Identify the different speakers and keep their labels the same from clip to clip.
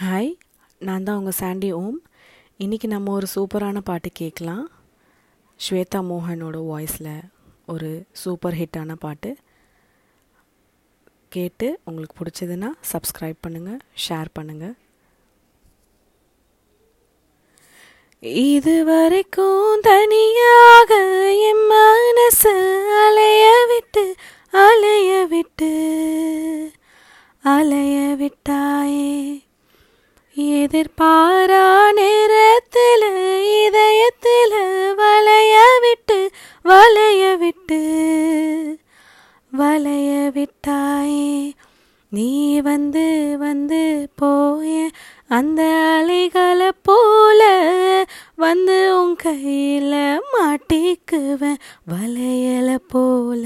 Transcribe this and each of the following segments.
Speaker 1: Hi நான் தான் உங்கள் சாண்டி ஓம். இன்றைக்கி நம்ம ஒரு சூப்பரான பாட்டு கேட்கலாம். ஸ்வேதா மோகனோட வாய்ஸில் ஒரு சூப்பர் ஹிட்டான பாட்டு. கேட்டு உங்களுக்கு பிடிச்சதுன்னா சப்ஸ்கிரைப் பண்ணுங்கள் ஷேர் பண்ணுங்கள் இதுவரைக்கும் தனியாக என் மனசு அலைய விட்டு அலைய விட்டு அலைய விட்டாயே. எதிர்பாரா நேரத்தில் இதயத்தில் வளைய விட்டு வளைய விட்டு வளைய விட்டாயே நீ வந்து வந்து போய அந்த அலைகளை போல வந்து உன் கையில் மாட்டிக்குவேன் வளையல போல.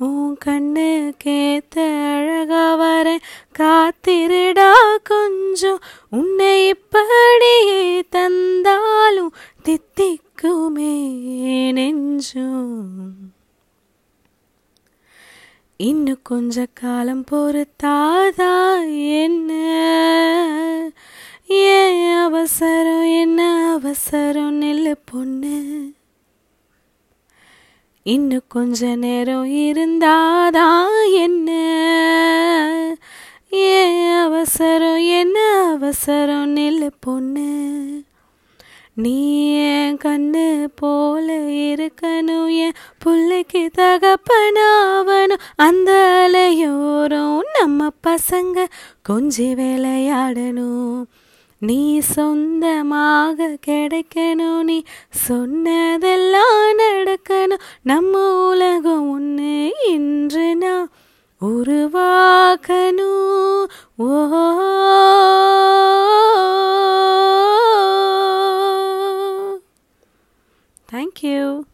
Speaker 1: உன் கண்ணு கேத்த அழகா வரேன் காத்திருடா கொஞ்சம் உன்னை இப்படியே தந்தாலும் தித்திக்குமே நெஞ்சும். இன்னும் கொஞ்ச காலம் பொறுத்தாதா என்ன? ஏன் அவசரம் என்ன அவசரம் நெல்லு பொண்ணு? இன்னும் கொஞ்ச நேரம் இருந்தாதான் என்ன? ஏன் அவசரம் என்ன அவசரம் நெல்லு பொண்ணு? நீ என் கண்ணு போல இருக்கணும் என் பிள்ளைக்கு தகப்பனாவணும். அந்த அலையோரம் நம்ம பசங்க கொஞ்சி விளையாடணும். நீ சொந்தமாக கிடைக்கணும் நீ சொன்னதெல்லாம் நடக்கணும். நம்ம உலகம் ஒன்று இன்று நான் உருவா Thank you.